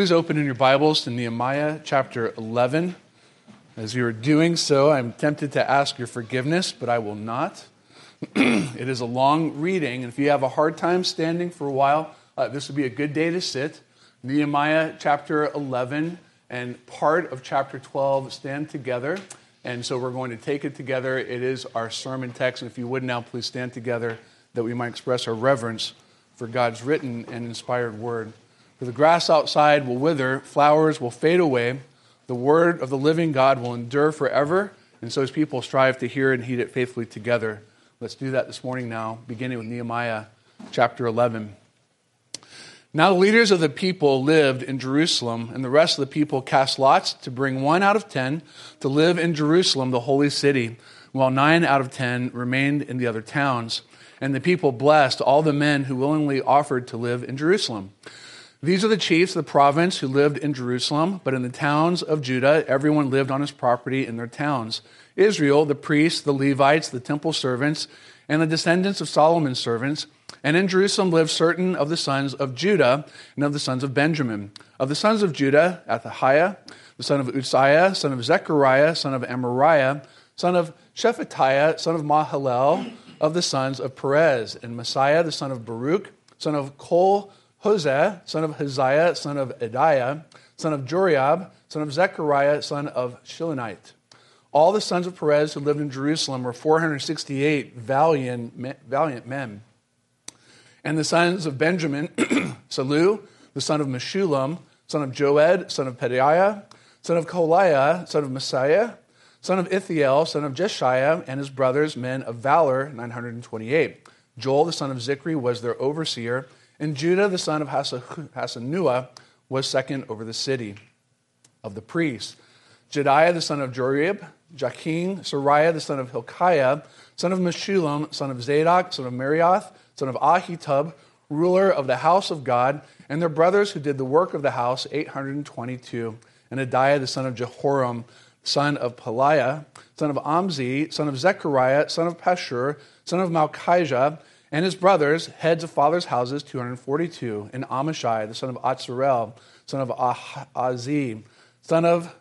Please open in your Bibles to Nehemiah chapter 11. As you are doing so, I'm tempted to ask your forgiveness, but I will not. it is a long reading, and if you have a hard time standing for a while, uh, this would be a good day to sit. Nehemiah chapter 11 and part of chapter 12 stand together, and so we're going to take it together. It is our sermon text, and if you would now please stand together that we might express our reverence for God's written and inspired word. For the grass outside will wither, flowers will fade away, the word of the living God will endure forever. And so, his people strive to hear and heed it faithfully together, let's do that this morning now, beginning with Nehemiah chapter 11. Now, the leaders of the people lived in Jerusalem, and the rest of the people cast lots to bring one out of ten to live in Jerusalem, the holy city, while nine out of ten remained in the other towns. And the people blessed all the men who willingly offered to live in Jerusalem. These are the chiefs of the province who lived in Jerusalem, but in the towns of Judah, everyone lived on his property in their towns. Israel, the priests, the Levites, the temple servants, and the descendants of Solomon's servants. And in Jerusalem lived certain of the sons of Judah and of the sons of Benjamin. Of the sons of Judah, Athaliah, the son of Uzziah, son of Zechariah, son of Amariah, son of Shephatiah, son of Mahalalel, of the sons of Perez, and Maaseiah, the son of Baruch, son of Kol Hosea, son of Hazaiah, son of Adaiah, son of Joiarib, son of Zechariah, son of Shilonite. All the sons of Perez who lived in Jerusalem were 468 valiant, valiant men. And the sons of Benjamin, Sallu, the son of Meshullam, son of Joed, son of Pedaiah, son of Kolaiah, son of Maaseiah, son of Ithiel, son of Jeshaiah, and his brothers, men of valor, 928. Joel, the son of Zichri, was their overseer and Judah, the son of Hassenuah, was second over the city of the priests. Jedaiah, the son of Joiarib, Jachin, Seraiah, the son of Hilkiah, son of Meshullam, son of Zadok, son of Meraioth, son of Ahitub, ruler of the house of God, and their brothers who did the work of the house, 822. And Adaiah, the son of Jehoram, son of Pelaiah, son of Amzi, son of Zechariah, son of Pashur, son of Malchijah, and his brothers, heads of fathers' houses, 242, and Amashai, the son of Atzarel, son of ah-, Azi, son of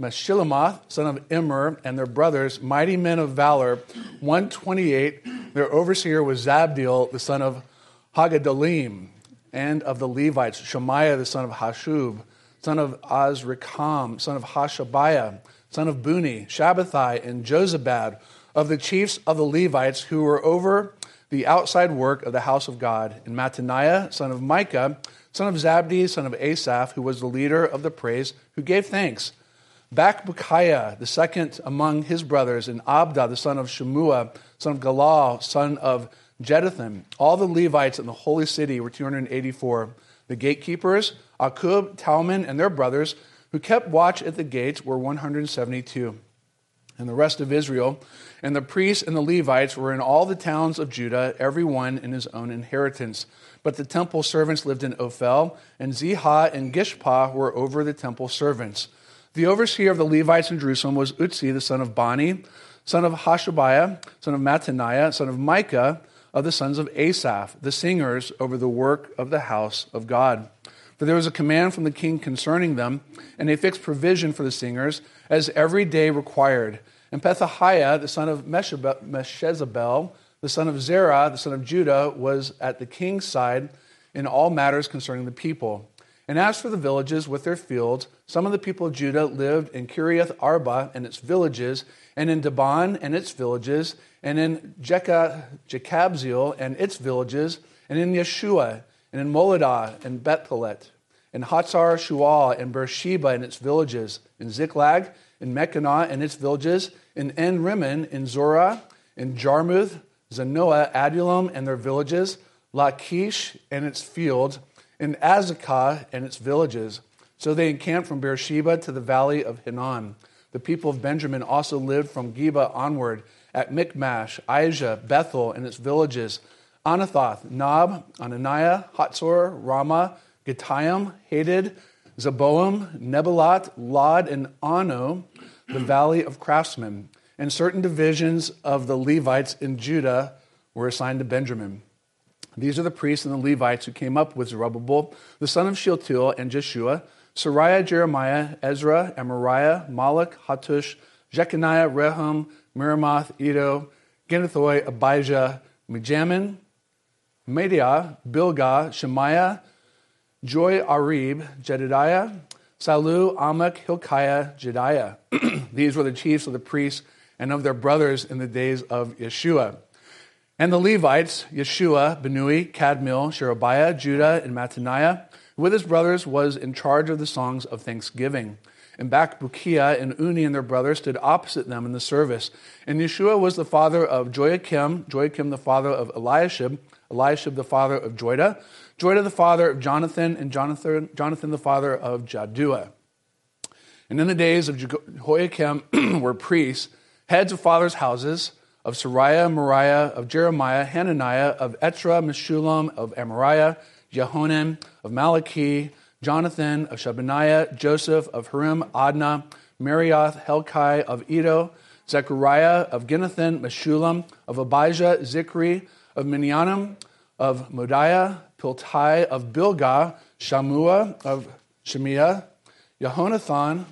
Meshillemoth, son of Immer, and their brothers, mighty men of valor, 128. Their overseer was Zabdiel, the son of Haggedolim, and of the Levites, Shemaiah, the son of Hashub, son of Azrikam, son of Hashabiah, son of Buni, Shabbathai, and Jozabad, of the chiefs of the Levites who were over the outside work of the house of God, and Mattaniah, son of Micah, son of Zabdi, son of Asaph, who was the leader of the praise, who gave thanks. Bakbukiah, the second among his brothers, and Abda, the son of Shemua, son of Galal, son of Jeduthun. All the Levites in the holy city were 284. The gatekeepers, Akkub, Talmon, and their brothers, who kept watch at the gates, were 172 and the rest of Israel. And the priests and the Levites were in all the towns of Judah, every one in his own inheritance. But the temple servants lived in Ophel, and Ziha and Gishpah were over the temple servants. The overseer of the Levites in Jerusalem was Uzzi, the son of Bani, son of Hashabiah, son of Mattaniah, son of Micah, of the sons of Asaph, the singers over the work of the house of God. For there was a command from the king concerning them, and a fixed provision for the singers, as every day required. And Pethahiah, the son of Meshezabel, the son of Zerah, the son of Judah, was at the king's side in all matters concerning the people. And as for the villages with their fields, some of the people of Judah lived in Kiriath Arba and its villages, and in Dibon and its villages, and in Jekabzeel and its villages, and in Yeshua and in Moladah and Bethpelet, and Hatzar Shual and Beersheba and its villages, in Ziklag, in Meconah and its villages, in En Rimmon, in Zorah, in Jarmuth, Zanoah, Adullam and their villages, Lachish and its fields, in Azekah and its villages. So they encamped from Beersheba to the valley of Hinnom. The people of Benjamin also lived from Geba onward at Michmash, Aijah, Bethel and its villages, Anathoth, Nob, Ananiah, Hatzor, Ramah, Gittaim, Hadid, Zeboam, Nebalat, Lod, and Ono, the valley of craftsmen. And certain divisions of the Levites in Judah were assigned to Benjamin. These are the priests and the Levites who came up with Zerubbabel, the son of Shealtiel, and Jeshua, Seraiah, Jeremiah, Ezra, Amariah, Malach, Hattush, Jeconiah, Rehum, Meremoth, Iddo, Ginnethoi, Abijah, Mijamin, Maadiah, Bilgah, Shemaiah, Joiarib, Jedidiah, Sallu, Amok, Hilkiah, Jedaiah. These were the chiefs of the priests and of their brothers in the days of Yeshua. And the Levites, Yeshua, Binnui, Kadmiel, Sherebiah, Judah, and Mattaniah, with his brothers, was in charge of the songs of thanksgiving. And Bakbukiah and Unni and their brothers stood opposite them in the service. And Yeshua was the father of Joachim, Joachim the father of Eliashib, Eliashib the father of Joiada, Joiada the father of Jonathan, and Jonathan, Jonathan the father of Jaddua. And in the days of Jehoiakim were priests, heads of fathers' houses, of Seraiah, Meraiah, of Jeremiah, Hananiah, of Ezra, Meshullam, of Amariah, Jehonan, of Malachi, Jonathan, of Shebaniah, Joseph, of Harim, Adnah, Meraioth, Helkai, of Iddo, Zechariah, of Ginnethon, Meshullam, of Abijah, Zichri, of Miniamin, of Moadiah, Piltai, of Bilgah, Shammua, of Shemaiah, Yehonathan,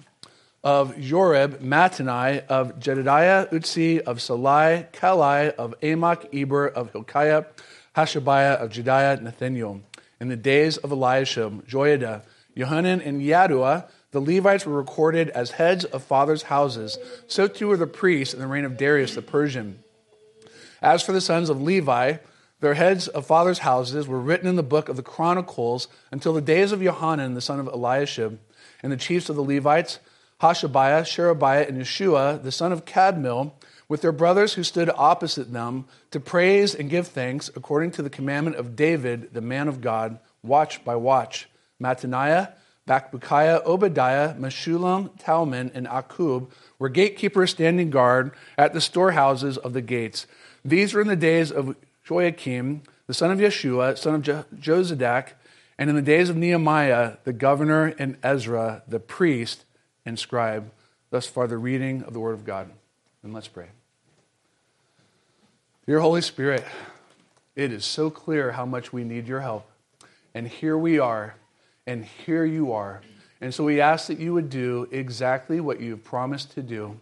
of Joiarib, Mattenai, of Jedidiah, Uzzi, of Sallai, Kallai, of Amok, Eber, of Hilkiah, Hashabiah, of Jedaiah, Nethanel. In the days of Eliashib, Joiada, Yohanan, and Yadua, the Levites were recorded as heads of fathers' houses. So too were the priests in the reign of Darius the Persian. As for the sons of Levi, their heads of fathers' houses were written in the book of the Chronicles until the days of Yohanan, the son of Eliashib, and the chiefs of the Levites, Hashabiah, Sherebiah, and Yeshua, the son of Kadmiel, with their brothers who stood opposite them, to praise and give thanks according to the commandment of David, the man of God, watch by watch. Mattaniah, Bakbukiah, Obadiah, Meshullam, Talmon, and Akkub were gatekeepers standing guard at the storehouses of the gates. These were in the days of Joachim, the son of Yeshua, son of Je- Jozadak, and in the days of Nehemiah, the governor, and Ezra, the priest, and scribe. Thus far, the reading of the Word of God. And let's pray. Dear Holy Spirit, it is so clear how much we need your help. And here we are, and here you are. And so we ask that you would do exactly what you have promised to do.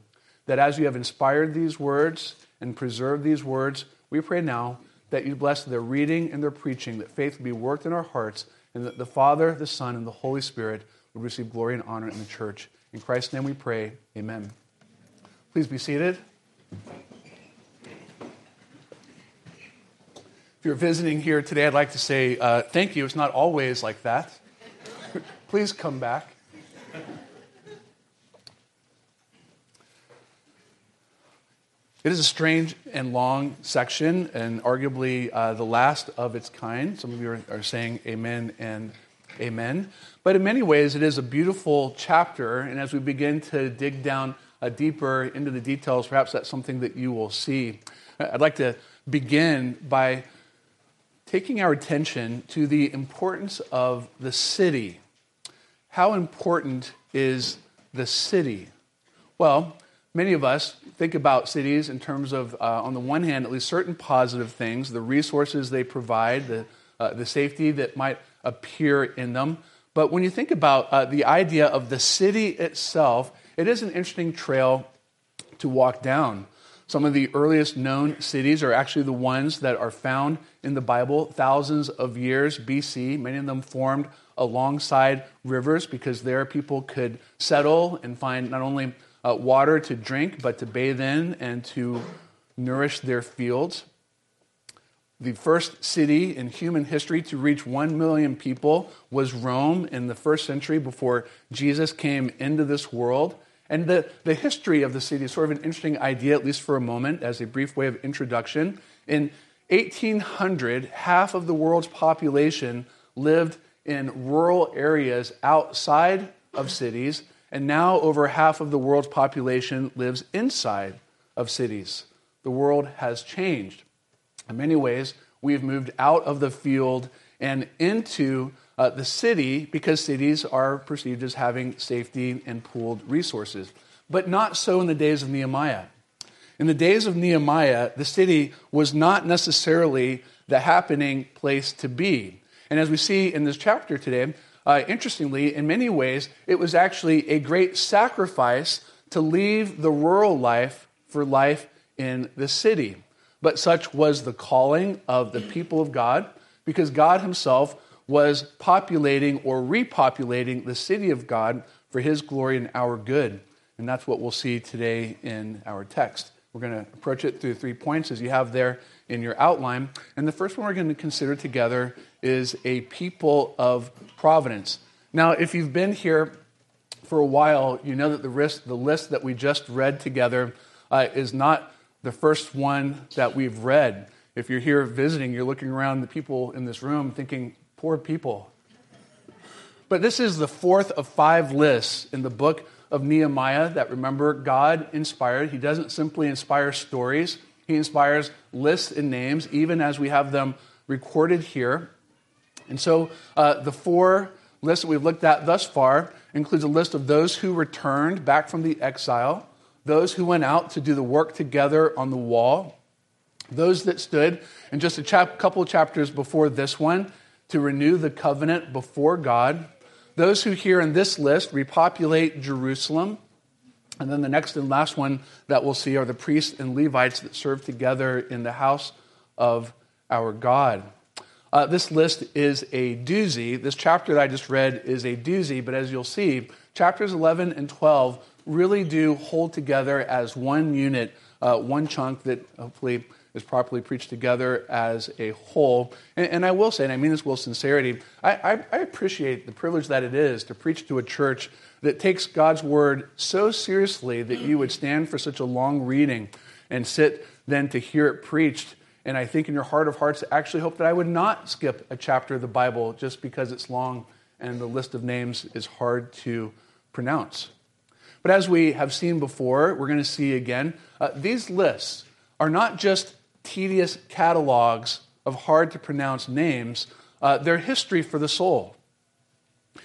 That as you have inspired these words and preserved these words, we pray now that you bless their reading and their preaching, that faith would be worked in our hearts, and that the Father, the Son, and the Holy Spirit would receive glory and honor in the church. In Christ's name we pray. Amen. Please be seated. If you're visiting here today, I'd like to say uh, thank you. It's not always like that. Please come back. It is a strange and long section, and arguably uh, the last of its kind. Some of you are, are saying amen and amen. But in many ways, it is a beautiful chapter, and as we begin to dig down uh, deeper into the details, perhaps that's something that you will see. I'd like to begin by taking our attention to the importance of the city. How important is the city? Well, many of us think about cities in terms of, uh, on the one hand, at least certain positive things, the resources they provide, the, uh, the safety that might appear in them. But when you think about uh, the idea of the city itself, it is an interesting trail to walk down. Some of the earliest known cities are actually the ones that are found in the Bible thousands of years BC. Many of them formed alongside rivers because there people could settle and find not only uh, water to drink, but to bathe in and to nourish their fields the first city in human history to reach 1 million people was Rome in the first century before Jesus came into this world. And the, the history of the city is sort of an interesting idea, at least for a moment, as a brief way of introduction. In 1800, half of the world's population lived in rural areas outside of cities, and now over half of the world's population lives inside of cities. The world has changed. In many ways, we have moved out of the field and into uh, the city because cities are perceived as having safety and pooled resources. But not so in the days of Nehemiah. In the days of Nehemiah, the city was not necessarily the happening place to be. And as we see in this chapter today, uh, interestingly, in many ways, it was actually a great sacrifice to leave the rural life for life in the city. But such was the calling of the people of God, because God Himself was populating or repopulating the city of God for His glory and our good. And that's what we'll see today in our text. We're going to approach it through three points as you have there in your outline. And the first one we're going to consider together is a people of providence. Now, if you've been here for a while, you know that the list, the list that we just read together uh, is not the first one that we've read. If you're here visiting, you're looking around the people in this room thinking, poor people. But this is the fourth of five lists in the book of Nehemiah that remember God inspired. He doesn't simply inspire stories, He inspires lists and names, even as we have them recorded here. And so uh, the four lists that we've looked at thus far includes a list of those who returned back from the exile, those who went out to do the work together on the wall, those that stood, and just a chap- couple chapters before this one, to renew the covenant before God those who here in this list repopulate Jerusalem. And then the next and last one that we'll see are the priests and Levites that serve together in the house of our God. Uh, this list is a doozy. This chapter that I just read is a doozy, but as you'll see, chapters 11 and 12 really do hold together as one unit, uh, one chunk that hopefully is properly preached together as a whole. And, and I will say, and I mean this with sincerity, I, I, I appreciate the privilege that it is to preach to a church that takes God's word so seriously that you would stand for such a long reading and sit then to hear it preached. And I think in your heart of hearts, actually hope that I would not skip a chapter of the Bible just because it's long and the list of names is hard to pronounce. But as we have seen before, we're going to see again, uh, these lists are not just tedious catalogs of hard to pronounce names, uh, their history for the soul.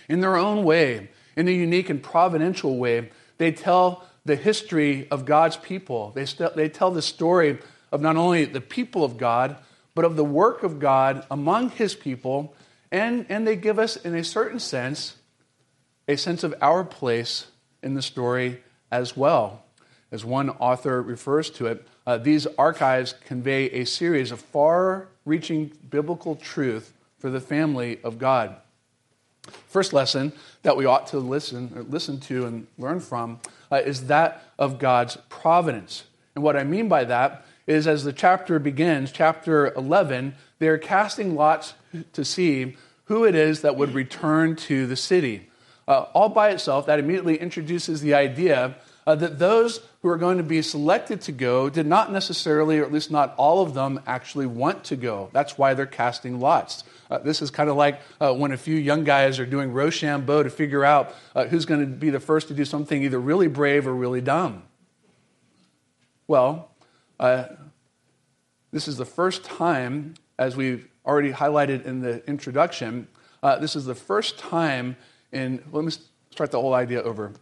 In their own way, in a unique and providential way, they tell the history of God's people. They, st- they tell the story of not only the people of God, but of the work of God among his people. And, and they give us, in a certain sense, a sense of our place in the story as well. As one author refers to it, uh, these archives convey a series of far reaching biblical truth for the family of God. First lesson that we ought to listen, listen to and learn from uh, is that of God's providence. And what I mean by that is as the chapter begins, chapter 11, they're casting lots to see who it is that would return to the city. Uh, all by itself, that immediately introduces the idea uh, that those who are going to be selected to go did not necessarily, or at least not all of them, actually want to go. That's why they're casting lots. Uh, this is kind of like uh, when a few young guys are doing Rochambeau to figure out uh, who's going to be the first to do something either really brave or really dumb. Well, uh, this is the first time, as we've already highlighted in the introduction, uh, this is the first time in, let me start the whole idea over.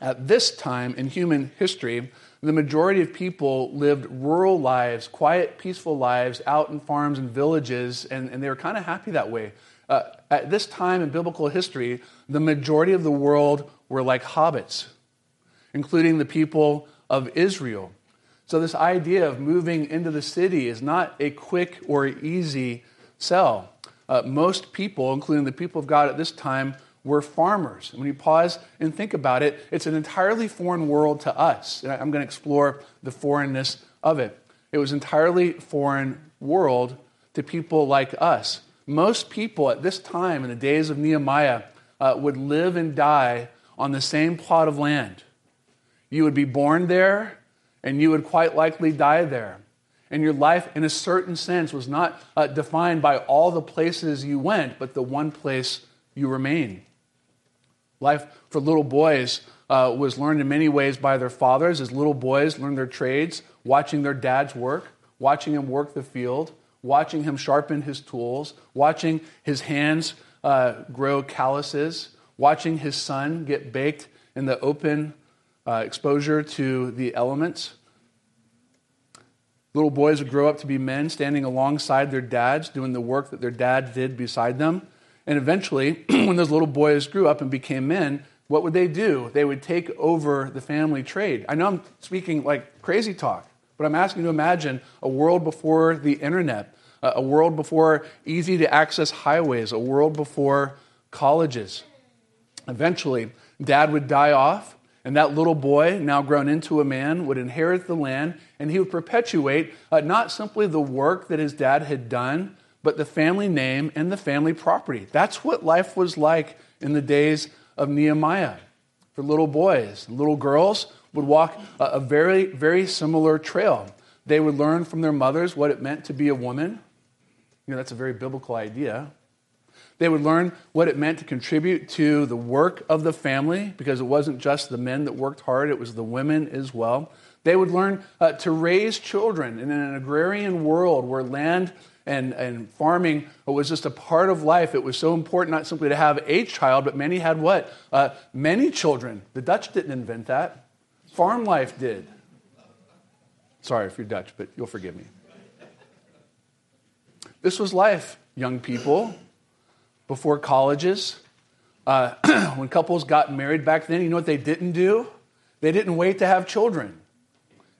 At this time in human history, the majority of people lived rural lives, quiet, peaceful lives out in farms and villages, and, and they were kind of happy that way. Uh, at this time in biblical history, the majority of the world were like hobbits, including the people of Israel. So, this idea of moving into the city is not a quick or easy sell. Uh, most people, including the people of God at this time, were farmers. When you pause and think about it, it's an entirely foreign world to us. And I'm going to explore the foreignness of it. It was entirely foreign world to people like us. Most people at this time, in the days of Nehemiah, uh, would live and die on the same plot of land. You would be born there, and you would quite likely die there. And your life, in a certain sense, was not uh, defined by all the places you went, but the one place you remain. Life for little boys uh, was learned in many ways by their fathers as little boys learned their trades, watching their dads work, watching him work the field, watching him sharpen his tools, watching his hands uh, grow calluses, watching his sun get baked in the open uh, exposure to the elements. Little boys would grow up to be men, standing alongside their dads, doing the work that their dad did beside them. And eventually, when those little boys grew up and became men, what would they do? They would take over the family trade. I know I'm speaking like crazy talk, but I'm asking you to imagine a world before the internet, a world before easy to access highways, a world before colleges. Eventually, dad would die off, and that little boy, now grown into a man, would inherit the land, and he would perpetuate uh, not simply the work that his dad had done, but the family name and the family property. That's what life was like in the days of Nehemiah. For little boys, little girls would walk a, very, very similar trail. They would learn from their mothers what it meant to be a woman. You know, that's a very biblical idea. They would learn what it meant to contribute to the work of the family because it wasn't just the men that worked hard, it was the women as well. They would learn uh, to raise children in an agrarian world where land and, and farming was just a part of life. It was so important not simply to have a child, but many had what? Uh, many children. The Dutch didn't invent that, farm life did. Sorry if you're Dutch, but you'll forgive me. This was life, young people before colleges. Uh, when couples got married back then, you know what they didn't do? They didn't wait to have children.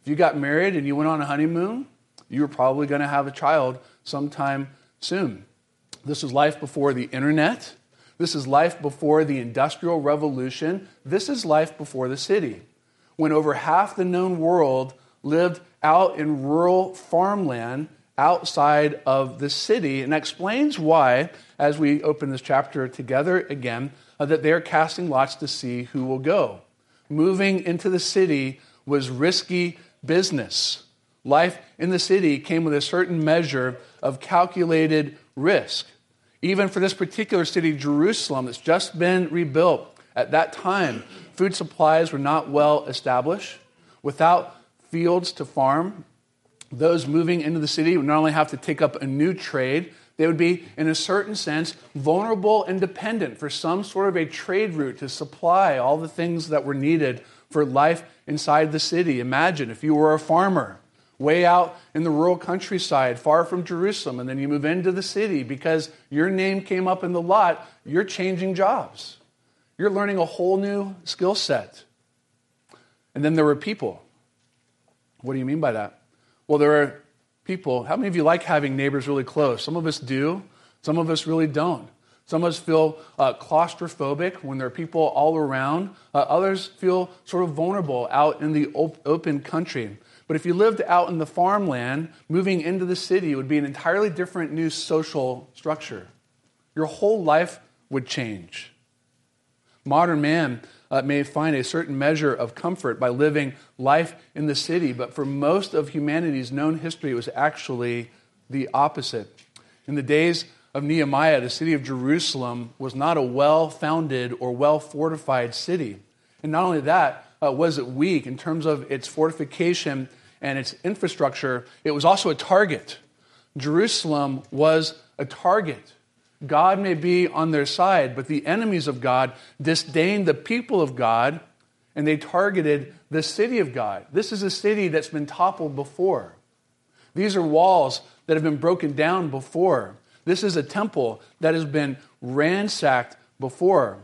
If you got married and you went on a honeymoon, you were probably going to have a child sometime soon. This is life before the internet. This is life before the Industrial Revolution. This is life before the city, when over half the known world lived out in rural farmland outside of the city. And explains why, as we open this chapter together again, uh, that they're casting lots to see who will go. Moving into the city was risky business. Life in the city came with a certain measure of calculated risk. Even for this particular city, Jerusalem, that's just been rebuilt, at that time, food supplies were not well established. Without fields to farm, those moving into the city would not only have to take up a new trade, they would be, in a certain sense, vulnerable and dependent for some sort of a trade route to supply all the things that were needed for life inside the city. Imagine if you were a farmer way out in the rural countryside, far from Jerusalem, and then you move into the city because your name came up in the lot, you're changing jobs. You're learning a whole new skill set. And then there were people. What do you mean by that? Well, there are people. How many of you like having neighbors really close? Some of us do, some of us really don't. Some of us feel uh, claustrophobic when there are people all around. Uh, others feel sort of vulnerable out in the op- open country. But if you lived out in the farmland, moving into the city would be an entirely different new social structure. Your whole life would change. Modern man uh, may find a certain measure of comfort by living life in the city, but for most of humanity's known history, it was actually the opposite. In the days of Nehemiah, the city of Jerusalem was not a well founded or well fortified city. And not only that, uh, was it weak in terms of its fortification and its infrastructure, it was also a target. Jerusalem was a target. God may be on their side, but the enemies of God disdained the people of God and they targeted the city of God. This is a city that's been toppled before. These are walls that have been broken down before. This is a temple that has been ransacked before.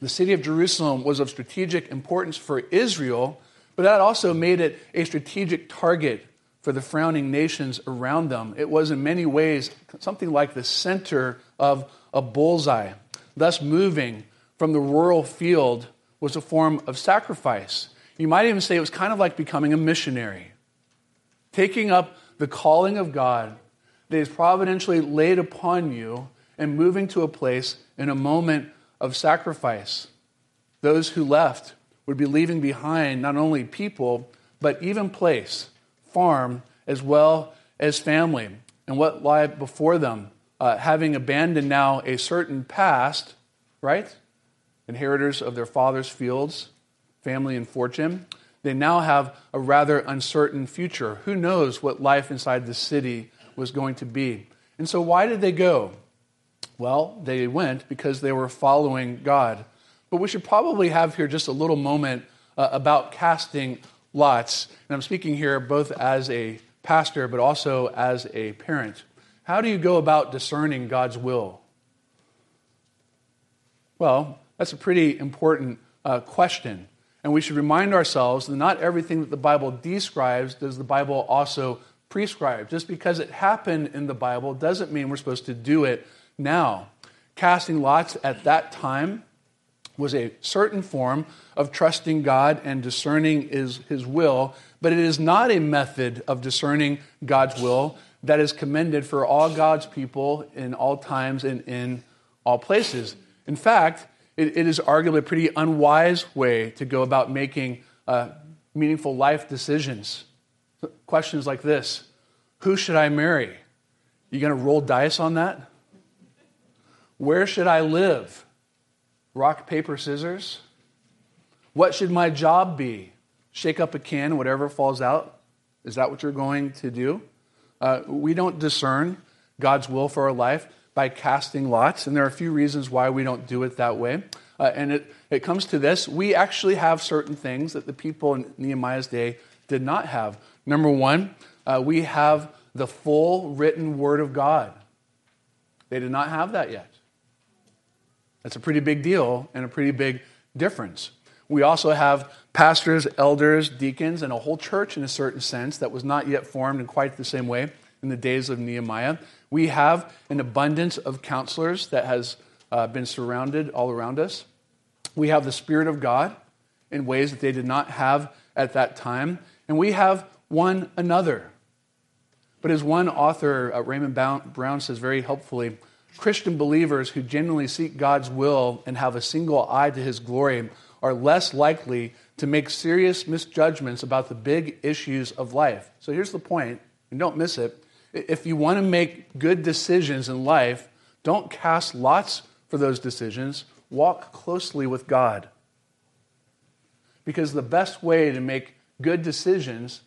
The city of Jerusalem was of strategic importance for Israel, but that also made it a strategic target for the frowning nations around them. It was, in many ways, something like the center of a bullseye. Thus, moving from the rural field was a form of sacrifice. You might even say it was kind of like becoming a missionary, taking up the calling of God that is providentially laid upon you and moving to a place in a moment of sacrifice. Those who left would be leaving behind not only people, but even place farm as well as family and what lie before them, uh, having abandoned now a certain past, right? Inheritors of their father's fields, family, and fortune. They now have a rather uncertain future. Who knows what life inside the city was going to be? And so, why did they go? Well, they went because they were following God. But we should probably have here just a little moment uh, about casting lots. And I'm speaking here both as a pastor, but also as a parent. How do you go about discerning God's will? Well, that's a pretty important uh, question. And we should remind ourselves that not everything that the Bible describes does the Bible also prescribe. Just because it happened in the Bible doesn't mean we're supposed to do it now. Casting lots at that time was a certain form of trusting God and discerning his, will, but it is not a method of discerning God's will that is commended for all God's people in all times and in all places. In fact, it, it is arguably a pretty unwise way to go about making uh, meaningful life decisions. Questions like this Who should I marry? You going to roll dice on that? Where should I live? Rock, paper, scissors? What should my job be? Shake up a can, whatever falls out? Is that what you're going to do? Uh, we don't discern God's will for our life by casting lots, and there are a few reasons why we don't do it that way. Uh, and it, it comes to this we actually have certain things that the people in Nehemiah's day did not have. Number one, uh, we have the full written word of God. They did not have that yet. That's a pretty big deal and a pretty big difference. We also have pastors, elders, deacons, and a whole church in a certain sense that was not yet formed in quite the same way in the days of Nehemiah. We have an abundance of counselors that has uh, been surrounded all around us. We have the Spirit of God in ways that they did not have at that time. And we have one another. But as one author, uh, Raymond Brown, says very helpfully, Christian believers who genuinely seek God's will and have a single eye to his glory are less likely to make serious misjudgments about the big issues of life. So here's the point, and don't miss it. If you want to make good decisions in life, don't cast lots for those decisions. Walk closely with God. Because the best way to make good decisions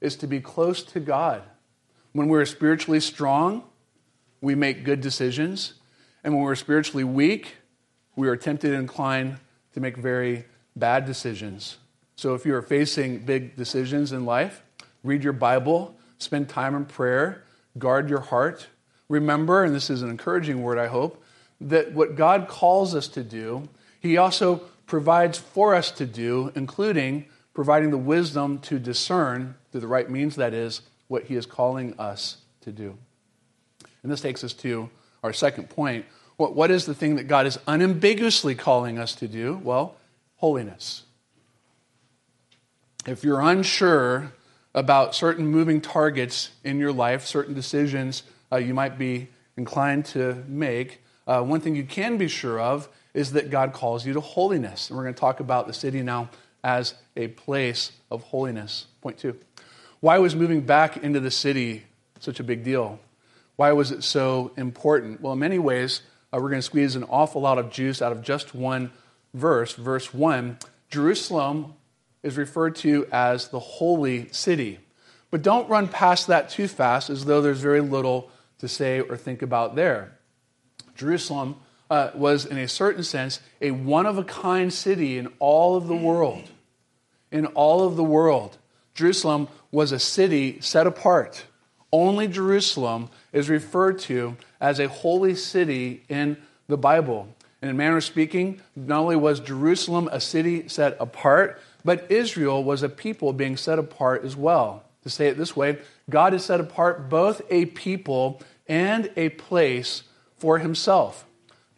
is to be close to God. When we're spiritually strong, we make good decisions. And when we're spiritually weak, we are tempted and inclined to make very bad decisions. So if you are facing big decisions in life, read your Bible, spend time in prayer, guard your heart. Remember, and this is an encouraging word, I hope, that what God calls us to do, He also provides for us to do, including providing the wisdom to discern, through the right means, that is, what He is calling us to do. And this takes us to our second point. What, what is the thing that God is unambiguously calling us to do? Well, holiness. If you're unsure about certain moving targets in your life, certain decisions uh, you might be inclined to make, uh, one thing you can be sure of is that God calls you to holiness. And we're going to talk about the city now as a place of holiness. Point two. Why was moving back into the city such a big deal? Why was it so important? Well, in many ways, uh, we're going to squeeze an awful lot of juice out of just one verse. Verse 1 Jerusalem is referred to as the holy city. But don't run past that too fast as though there's very little to say or think about there. Jerusalem uh, was, in a certain sense, a one of a kind city in all of the world. In all of the world, Jerusalem was a city set apart. Only Jerusalem is referred to as a holy city in the Bible. And in manner of speaking, not only was Jerusalem a city set apart, but Israel was a people being set apart as well. To say it this way, God has set apart both a people and a place for himself.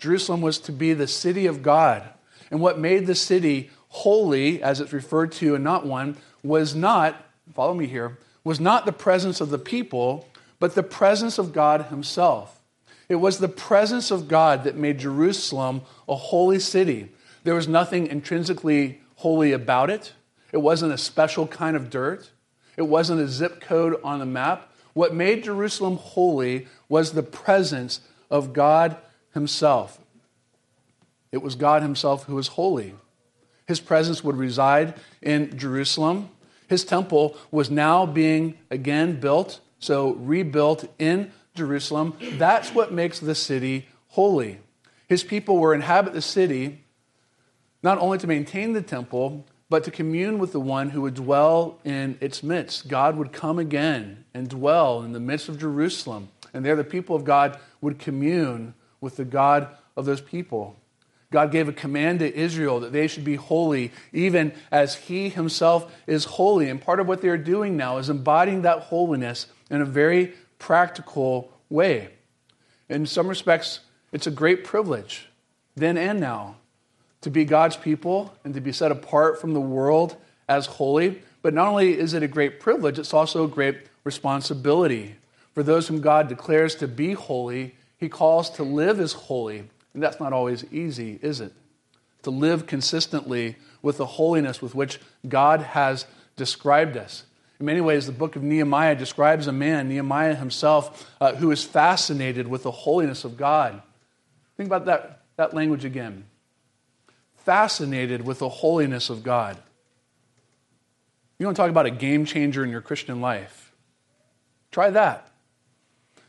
Jerusalem was to be the city of God. And what made the city holy, as it's referred to and not one, was not, follow me here, was not the presence of the people, but the presence of God Himself. It was the presence of God that made Jerusalem a holy city. There was nothing intrinsically holy about it. It wasn't a special kind of dirt. It wasn't a zip code on the map. What made Jerusalem holy was the presence of God Himself. It was God Himself who was holy. His presence would reside in Jerusalem. His temple was now being again built so rebuilt in Jerusalem. That's what makes the city holy. His people were inhabit the city not only to maintain the temple, but to commune with the one who would dwell in its midst. God would come again and dwell in the midst of Jerusalem. And there the people of God would commune with the God of those people. God gave a command to Israel that they should be holy, even as He Himself is holy. And part of what they're doing now is embodying that holiness in a very practical way. In some respects, it's a great privilege, then and now, to be God's people and to be set apart from the world as holy. But not only is it a great privilege, it's also a great responsibility. For those whom God declares to be holy, He calls to live as holy. And that's not always easy, is it? To live consistently with the holiness with which God has described us. In many ways, the book of Nehemiah describes a man, Nehemiah himself, uh, who is fascinated with the holiness of God. Think about that, that language again. Fascinated with the holiness of God. You want to talk about a game changer in your Christian life? Try that.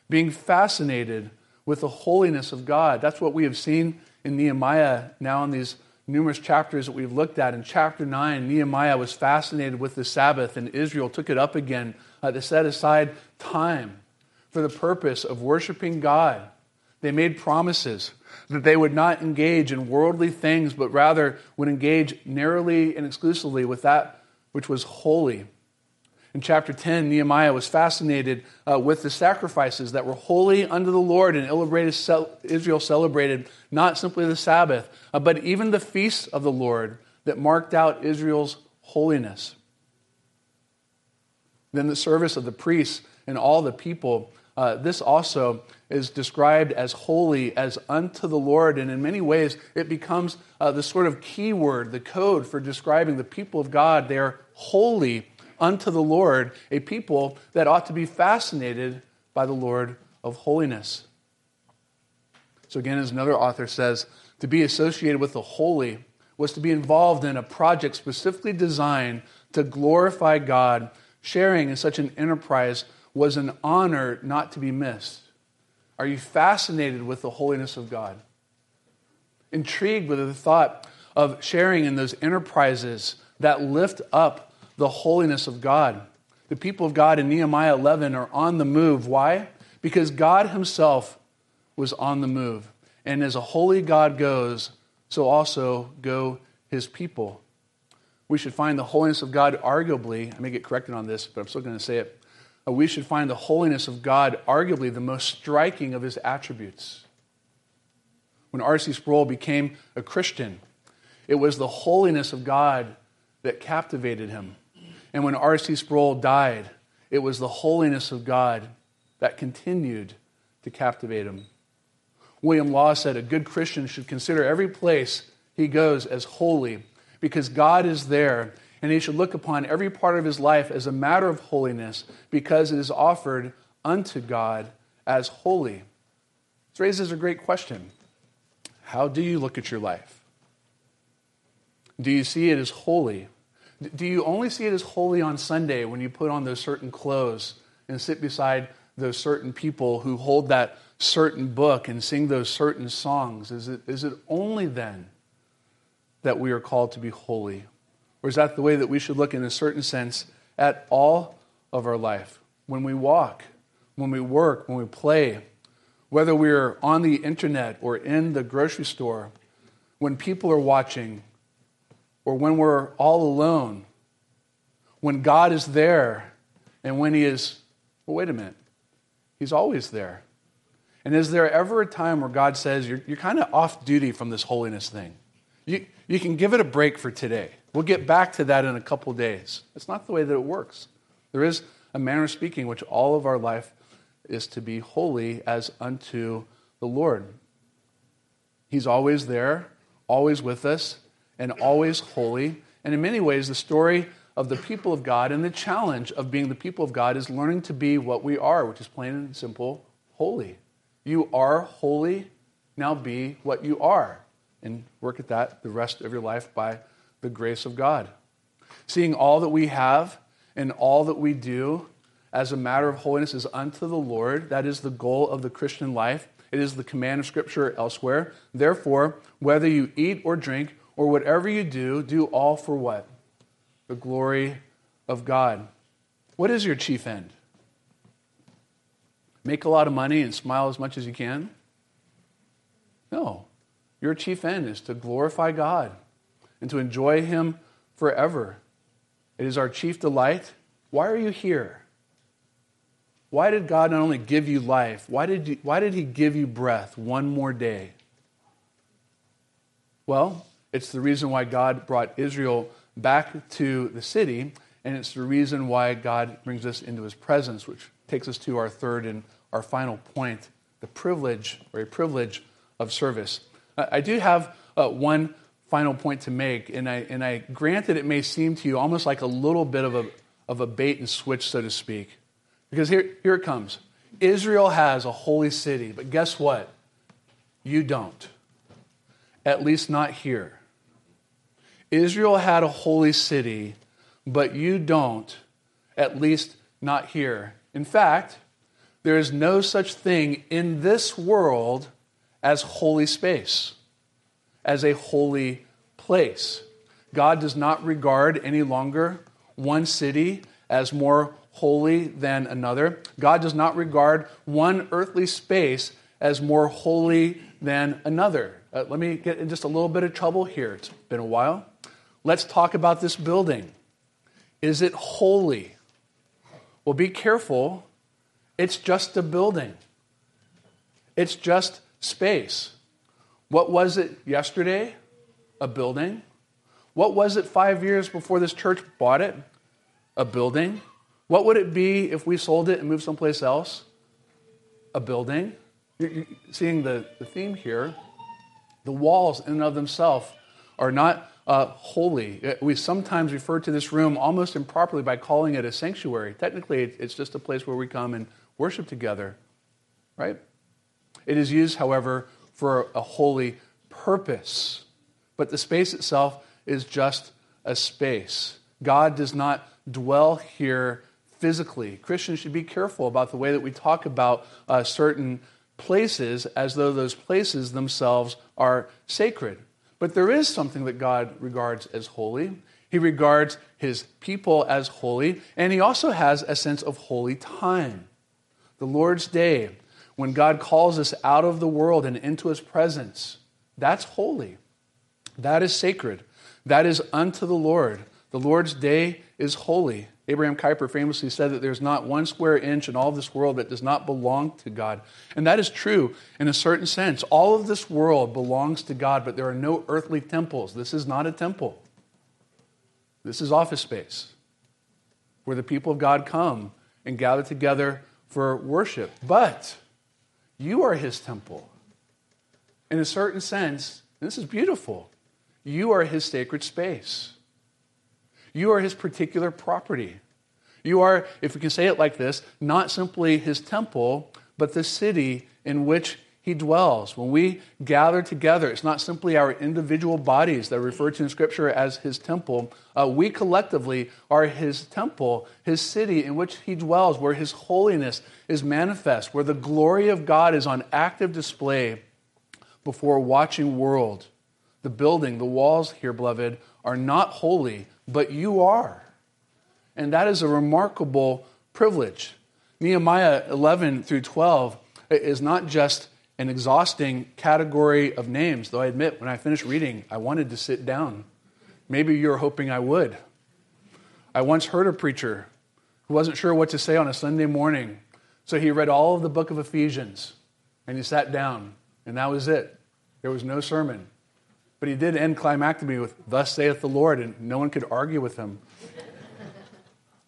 Being fascinated with the holiness of God. That's what we have seen in Nehemiah now in these numerous chapters that we've looked at. In chapter 9, Nehemiah was fascinated with the Sabbath, and Israel took it up again uh, to set aside time for the purpose of worshiping God. They made promises that they would not engage in worldly things, but rather would engage narrowly and exclusively with that which was holy. In chapter 10, Nehemiah was fascinated uh, with the sacrifices that were holy unto the Lord, and Israel celebrated not simply the Sabbath, uh, but even the feasts of the Lord that marked out Israel's holiness. Then the service of the priests and all the people, uh, this also is described as holy as unto the Lord, and in many ways it becomes uh, the sort of key word, the code for describing the people of God. They are holy unto the Lord, a people that ought to be fascinated by the Lord of holiness. So, again, as another author says, to be associated with the holy was to be involved in a project specifically designed to glorify God. Sharing in such an enterprise was an honor not to be missed. Are you fascinated with the holiness of God? Intrigued with the thought of sharing in those enterprises that lift up the holiness of God. The people of God in Nehemiah 11 are on the move. Why? Because God Himself was on the move. And as a holy God goes, so also go His people. We should find the holiness of God arguably, I may get corrected on this, but I'm still going to say it. Uh, we should find the holiness of God arguably the most striking of His attributes. When R.C. Sproul became a Christian, it was the holiness of God that captivated him. And when R.C. Sproul died, it was the holiness of God that continued to captivate him. William Law said a good Christian should consider every place he goes as holy because God is there, and he should look upon every part of his life as a matter of holiness because it is offered unto God as holy. This raises a great question How do you look at your life? Do you see it as holy? Do you only see it as holy on Sunday when you put on those certain clothes and sit beside those certain people who hold that certain book and sing those certain songs? Is it, is it only then that we are called to be holy? Or is that the way that we should look in a certain sense at all of our life? When we walk, when we work, when we play, whether we're on the internet or in the grocery store, when people are watching, or when we're all alone, when God is there, and when He is, well, wait a minute, He's always there. And is there ever a time where God says, You're, you're kind of off duty from this holiness thing? You, you can give it a break for today. We'll get back to that in a couple days. It's not the way that it works. There is a manner of speaking which all of our life is to be holy as unto the Lord. He's always there, always with us, and always holy. And in many ways, the story of the people of God and the challenge of being the people of God is learning to be what we are, which is plain and simple holy. You are holy, now be what you are. And work at that the rest of your life by the grace of God. Seeing all that we have and all that we do as a matter of holiness is unto the Lord. That is the goal of the Christian life. It is the command of Scripture elsewhere. Therefore, whether you eat or drink or whatever you do, do all for what? the glory of God. What is your chief end? Make a lot of money and smile as much as you can? No. Your chief end is to glorify God and to enjoy Him forever. It is our chief delight. Why are you here? Why did God not only give you life, why did, you, why did He give you breath one more day? Well, it's the reason why God brought Israel back to the city, and it's the reason why God brings us into His presence, which takes us to our third and our final point the privilege or a privilege of service. I do have uh, one final point to make, and I, and I grant that it may seem to you almost like a little bit of a, of a bait and switch, so to speak. Because here, here it comes Israel has a holy city, but guess what? You don't. At least not here. Israel had a holy city, but you don't, at least not here. In fact, there is no such thing in this world as holy space as a holy place. God does not regard any longer one city as more holy than another. God does not regard one earthly space as more holy than another. Uh, let me get in just a little bit of trouble here. It's been a while. Let's talk about this building. Is it holy? Well, be careful. It's just a building, it's just space. What was it yesterday? A building. What was it five years before this church bought it? A building. What would it be if we sold it and moved someplace else? A building. You're seeing the, the theme here. The walls, in and of themselves, are not uh, holy. Uh, we sometimes refer to this room almost improperly by calling it a sanctuary. Technically, it's just a place where we come and worship together, right? It is used, however, for a holy purpose. But the space itself is just a space. God does not dwell here physically. Christians should be careful about the way that we talk about uh, certain places as though those places themselves are sacred. But there is something that God regards as holy. He regards his people as holy, and he also has a sense of holy time. The Lord's Day, when God calls us out of the world and into his presence, that's holy. That is sacred. That is unto the Lord. The Lord's day is holy. Abraham Kuyper famously said that there's not one square inch in all this world that does not belong to God. And that is true in a certain sense. All of this world belongs to God, but there are no earthly temples. This is not a temple, this is office space where the people of God come and gather together for worship. But you are his temple. In a certain sense, this is beautiful. You are his sacred space. You are his particular property. You are, if we can say it like this, not simply his temple, but the city in which he dwells. When we gather together, it's not simply our individual bodies that are referred to in Scripture as his temple. Uh, we collectively are his temple, his city in which he dwells, where his holiness is manifest, where the glory of God is on active display before a watching world. The building, the walls here, beloved, are not holy, but you are. And that is a remarkable privilege. Nehemiah 11 through 12 is not just an exhausting category of names, though I admit when I finished reading, I wanted to sit down. Maybe you're hoping I would. I once heard a preacher who wasn't sure what to say on a Sunday morning, so he read all of the book of Ephesians and he sat down, and that was it. There was no sermon. But he did end climactically with, Thus saith the Lord, and no one could argue with him.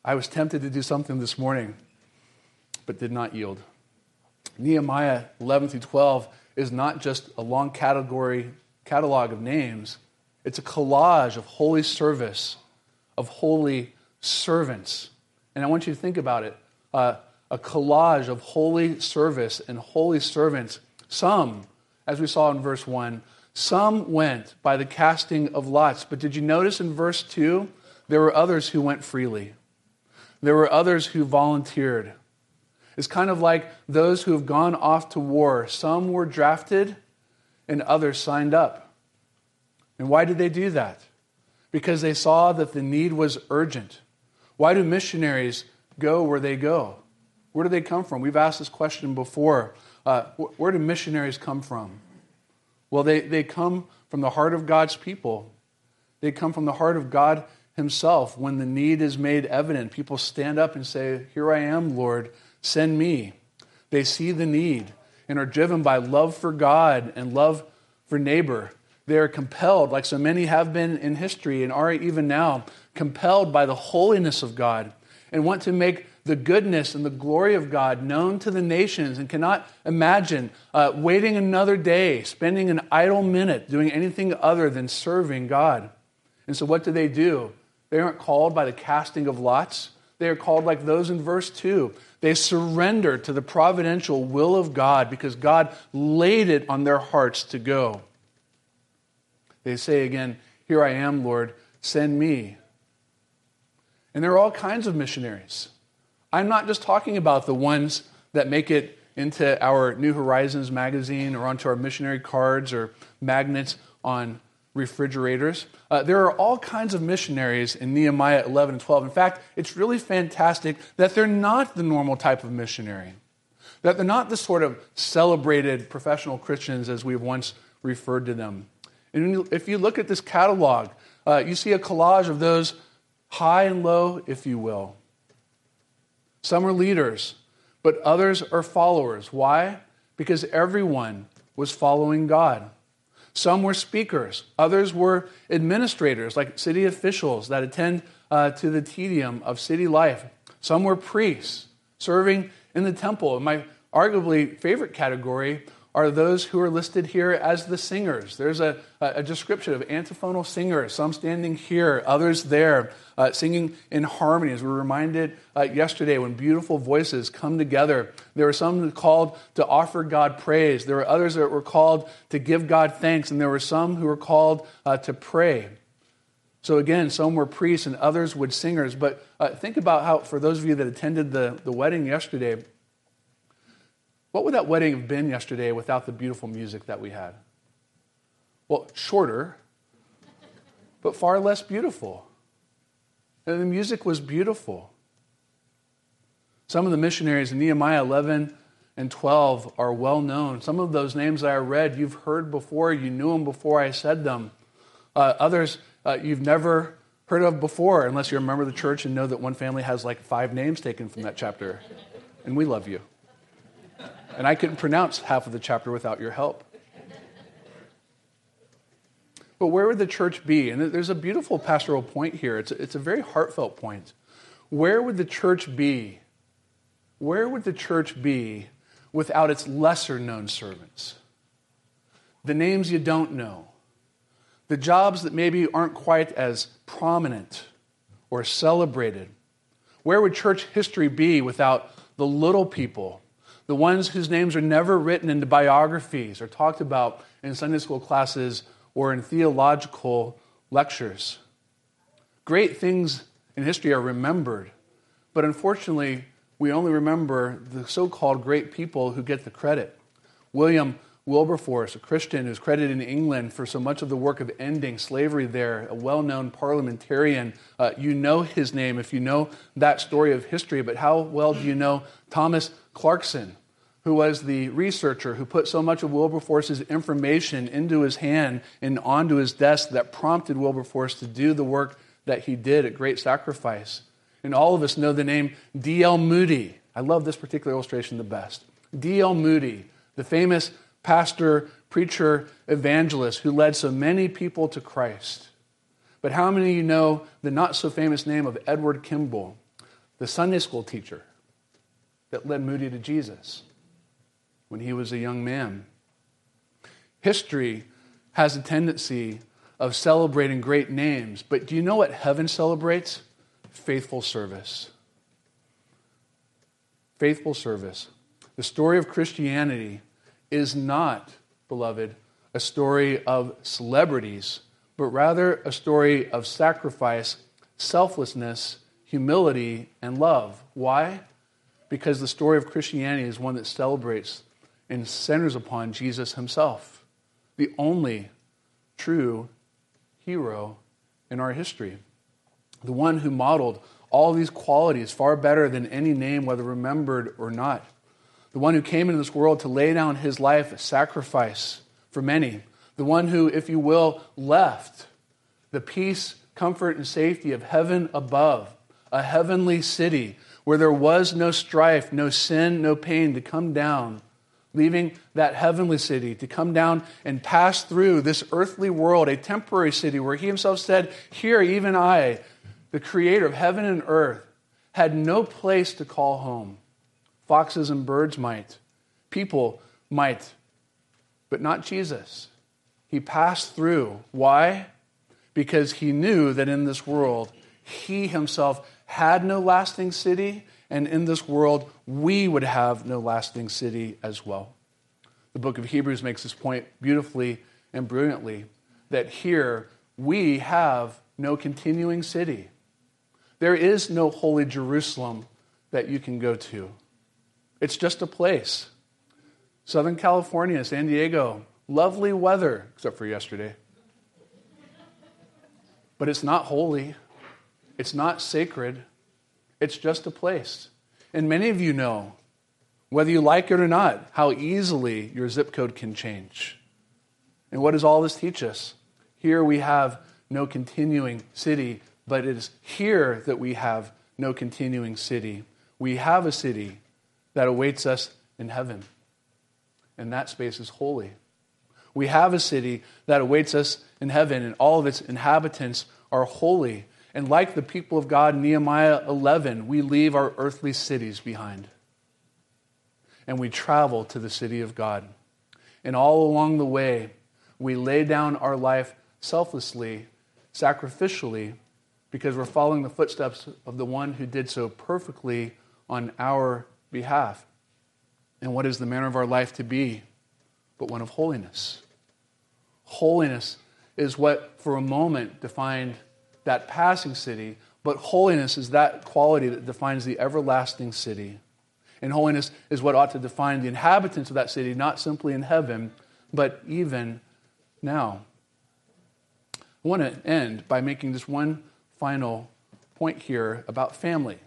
I was tempted to do something this morning, but did not yield. Nehemiah 11 through 12 is not just a long category catalog of names, it's a collage of holy service, of holy servants. And I want you to think about it uh, a collage of holy service and holy servants. Some, as we saw in verse 1, some went by the casting of lots. But did you notice in verse 2? There were others who went freely. There were others who volunteered. It's kind of like those who have gone off to war. Some were drafted and others signed up. And why did they do that? because they saw that the need was urgent. Why do missionaries go where they go? Where do they come from? We've asked this question before. Uh, where do missionaries come from? Well, they, they come from the heart of God's people. They come from the heart of God Himself. When the need is made evident, people stand up and say, Here I am, Lord, send me. They see the need and are driven by love for God and love for neighbor. They are compelled, like so many have been in history and are even now, compelled by the holiness of God and want to make the goodness and the glory of God known to the nations and cannot imagine uh, waiting another day, spending an idle minute doing anything other than serving God. And so, what do they do? They aren't called by the casting of lots. They are called like those in verse 2. They surrender to the providential will of God because God laid it on their hearts to go. They say again, Here I am, Lord, send me. And there are all kinds of missionaries. I'm not just talking about the ones that make it into our New Horizons magazine or onto our missionary cards or magnets on refrigerators. Uh, there are all kinds of missionaries in Nehemiah 11 and 12. In fact, it's really fantastic that they're not the normal type of missionary, that they're not the sort of celebrated professional Christians as we've once referred to them. And if you look at this catalog, uh, you see a collage of those high and low, if you will. Some are leaders, but others are followers. Why? Because everyone was following God. Some were speakers, others were administrators, like city officials that attend uh, to the tedium of city life. Some were priests, serving in the temple. My arguably favorite category are those who are listed here as the singers. There's a, a description of antiphonal singers, some standing here, others there, uh, singing in harmony. As we were reminded uh, yesterday, when beautiful voices come together, there were some called to offer God praise. There were others that were called to give God thanks, and there were some who were called uh, to pray. So again, some were priests and others would singers. But uh, think about how, for those of you that attended the, the wedding yesterday, what would that wedding have been yesterday without the beautiful music that we had? Well, shorter, but far less beautiful. And the music was beautiful. Some of the missionaries in Nehemiah 11 and 12 are well known. Some of those names I read, you've heard before, you knew them before I said them. Uh, others uh, you've never heard of before, unless you're a member of the church and know that one family has like five names taken from that chapter. And we love you. And I couldn't pronounce half of the chapter without your help. But where would the church be? And there's a beautiful pastoral point here. It's a, it's a very heartfelt point. Where would the church be? Where would the church be without its lesser known servants? The names you don't know, the jobs that maybe aren't quite as prominent or celebrated. Where would church history be without the little people the ones whose names are never written into biographies or talked about in Sunday school classes or in theological lectures. Great things in history are remembered, but unfortunately, we only remember the so called great people who get the credit. William Wilberforce, a Christian who's credited in England for so much of the work of ending slavery there, a well known parliamentarian. Uh, you know his name if you know that story of history, but how well do you know Thomas Clarkson? Who was the researcher who put so much of Wilberforce's information into his hand and onto his desk that prompted Wilberforce to do the work that he did at great sacrifice. And all of us know the name D.L. Moody. I love this particular illustration the best. D.L. Moody, the famous pastor, preacher, evangelist who led so many people to Christ. But how many of you know the not so famous name of Edward Kimball, the Sunday school teacher that led Moody to Jesus? When he was a young man. History has a tendency of celebrating great names, but do you know what heaven celebrates? Faithful service. Faithful service. The story of Christianity is not, beloved, a story of celebrities, but rather a story of sacrifice, selflessness, humility, and love. Why? Because the story of Christianity is one that celebrates and centers upon Jesus himself, the only true hero in our history, the one who modeled all these qualities far better than any name, whether remembered or not, the one who came into this world to lay down his life as sacrifice for many, the one who, if you will, left the peace, comfort, and safety of heaven above, a heavenly city where there was no strife, no sin, no pain to come down leaving that heavenly city to come down and pass through this earthly world, a temporary city where he himself said, Here, even I, the creator of heaven and earth, had no place to call home. Foxes and birds might, people might, but not Jesus. He passed through. Why? Because he knew that in this world, he himself had no lasting city and in this world, we would have no lasting city as well. The book of Hebrews makes this point beautifully and brilliantly that here we have no continuing city. There is no holy Jerusalem that you can go to, it's just a place. Southern California, San Diego, lovely weather, except for yesterday. But it's not holy, it's not sacred. It's just a place. And many of you know, whether you like it or not, how easily your zip code can change. And what does all this teach us? Here we have no continuing city, but it is here that we have no continuing city. We have a city that awaits us in heaven, and that space is holy. We have a city that awaits us in heaven, and all of its inhabitants are holy. And like the people of God Nehemiah 11, we leave our earthly cities behind. And we travel to the city of God. And all along the way, we lay down our life selflessly, sacrificially, because we're following the footsteps of the one who did so perfectly on our behalf. And what is the manner of our life to be but one of holiness? Holiness is what, for a moment, defined that passing city, but holiness is that quality that defines the everlasting city. And holiness is what ought to define the inhabitants of that city, not simply in heaven, but even now. I want to end by making just one final point here about family.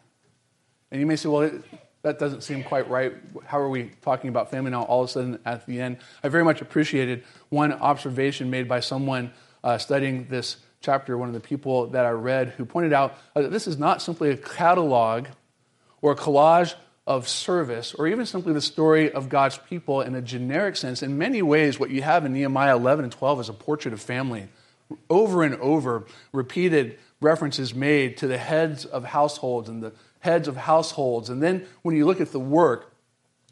And you may say, well, that doesn't seem quite right. How are we talking about family now all of a sudden at the end? I very much appreciated one observation made by someone uh, studying this chapter, one of the people that I read who pointed out that this is not simply a catalog or a collage of service or even simply the story of God's people in a generic sense. In many ways, what you have in Nehemiah 11 and 12 is a portrait of family. Over and over, repeated references made to the heads of households and the heads of households. And then when you look at the work,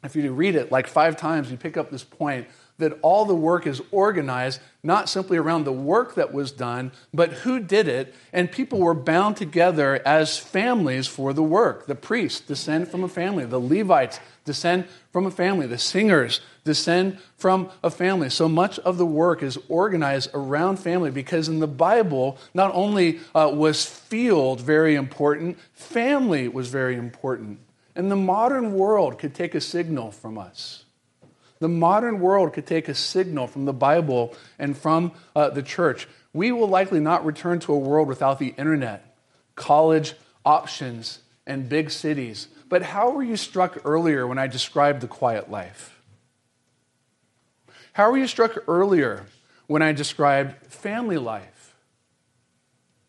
if you read it like five times, you pick up this point that all the work is organized not simply around the work that was done, but who did it. And people were bound together as families for the work. The priests descend from a family, the Levites descend from a family, the singers descend from a family. So much of the work is organized around family because in the Bible, not only uh, was field very important, family was very important. And the modern world could take a signal from us. The modern world could take a signal from the Bible and from uh, the church. We will likely not return to a world without the internet, college options, and big cities. But how were you struck earlier when I described the quiet life? How were you struck earlier when I described family life?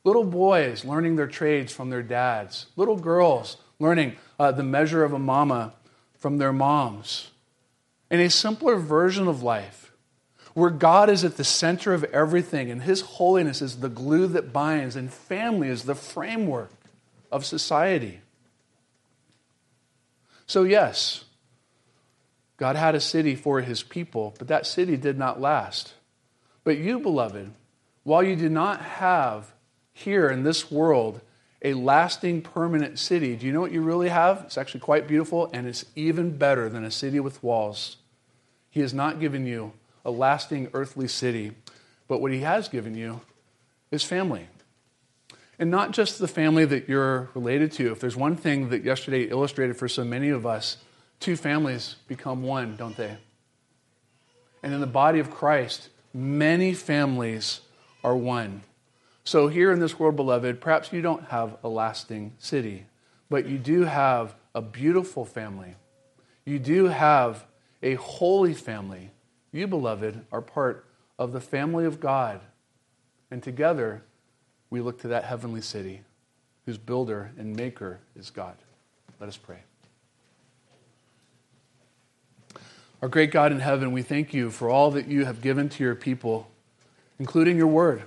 Little boys learning their trades from their dads, little girls learning uh, the measure of a mama from their moms in a simpler version of life where God is at the center of everything and His holiness is the glue that binds, and family is the framework of society. So, yes, God had a city for His people, but that city did not last. But you, beloved, while you do not have here in this world a lasting permanent city, do you know what you really have? It's actually quite beautiful, and it's even better than a city with walls. He has not given you a lasting earthly city, but what He has given you is family. And not just the family that you're related to. If there's one thing that yesterday illustrated for so many of us, two families become one, don't they? And in the body of Christ, many families are one. So, here in this world, beloved, perhaps you don't have a lasting city, but you do have a beautiful family. You do have a holy family. You, beloved, are part of the family of God. And together, we look to that heavenly city whose builder and maker is God. Let us pray. Our great God in heaven, we thank you for all that you have given to your people, including your word.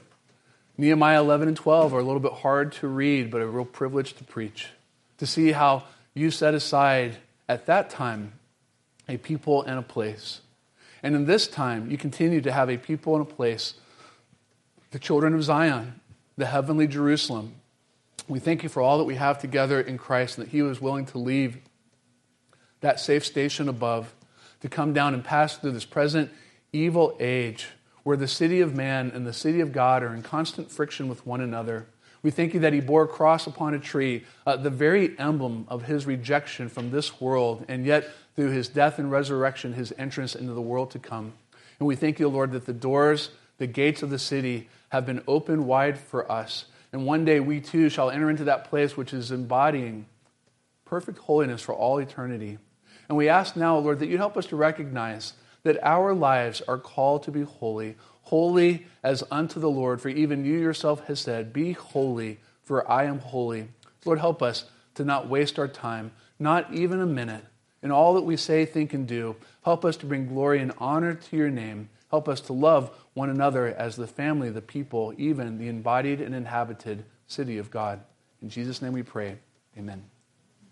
Nehemiah 11 and 12 are a little bit hard to read, but a real privilege to preach. To see how you set aside at that time a people and a place. And in this time, you continue to have a people and a place, the children of Zion, the heavenly Jerusalem. We thank you for all that we have together in Christ and that He was willing to leave that safe station above to come down and pass through this present evil age where the city of man and the city of God are in constant friction with one another. We thank you that he bore a cross upon a tree, uh, the very emblem of his rejection from this world, and yet through his death and resurrection, his entrance into the world to come. And we thank you, Lord, that the doors, the gates of the city have been opened wide for us. And one day we too shall enter into that place which is embodying perfect holiness for all eternity. And we ask now, Lord, that you help us to recognize that our lives are called to be holy, holy as unto the Lord, for even you yourself has said, Be holy, for I am holy. Lord, help us to not waste our time, not even a minute, in all that we say, think, and do. Help us to bring glory and honor to your name. Help us to love one another as the family, the people, even the embodied and inhabited city of God. In Jesus' name we pray. Amen.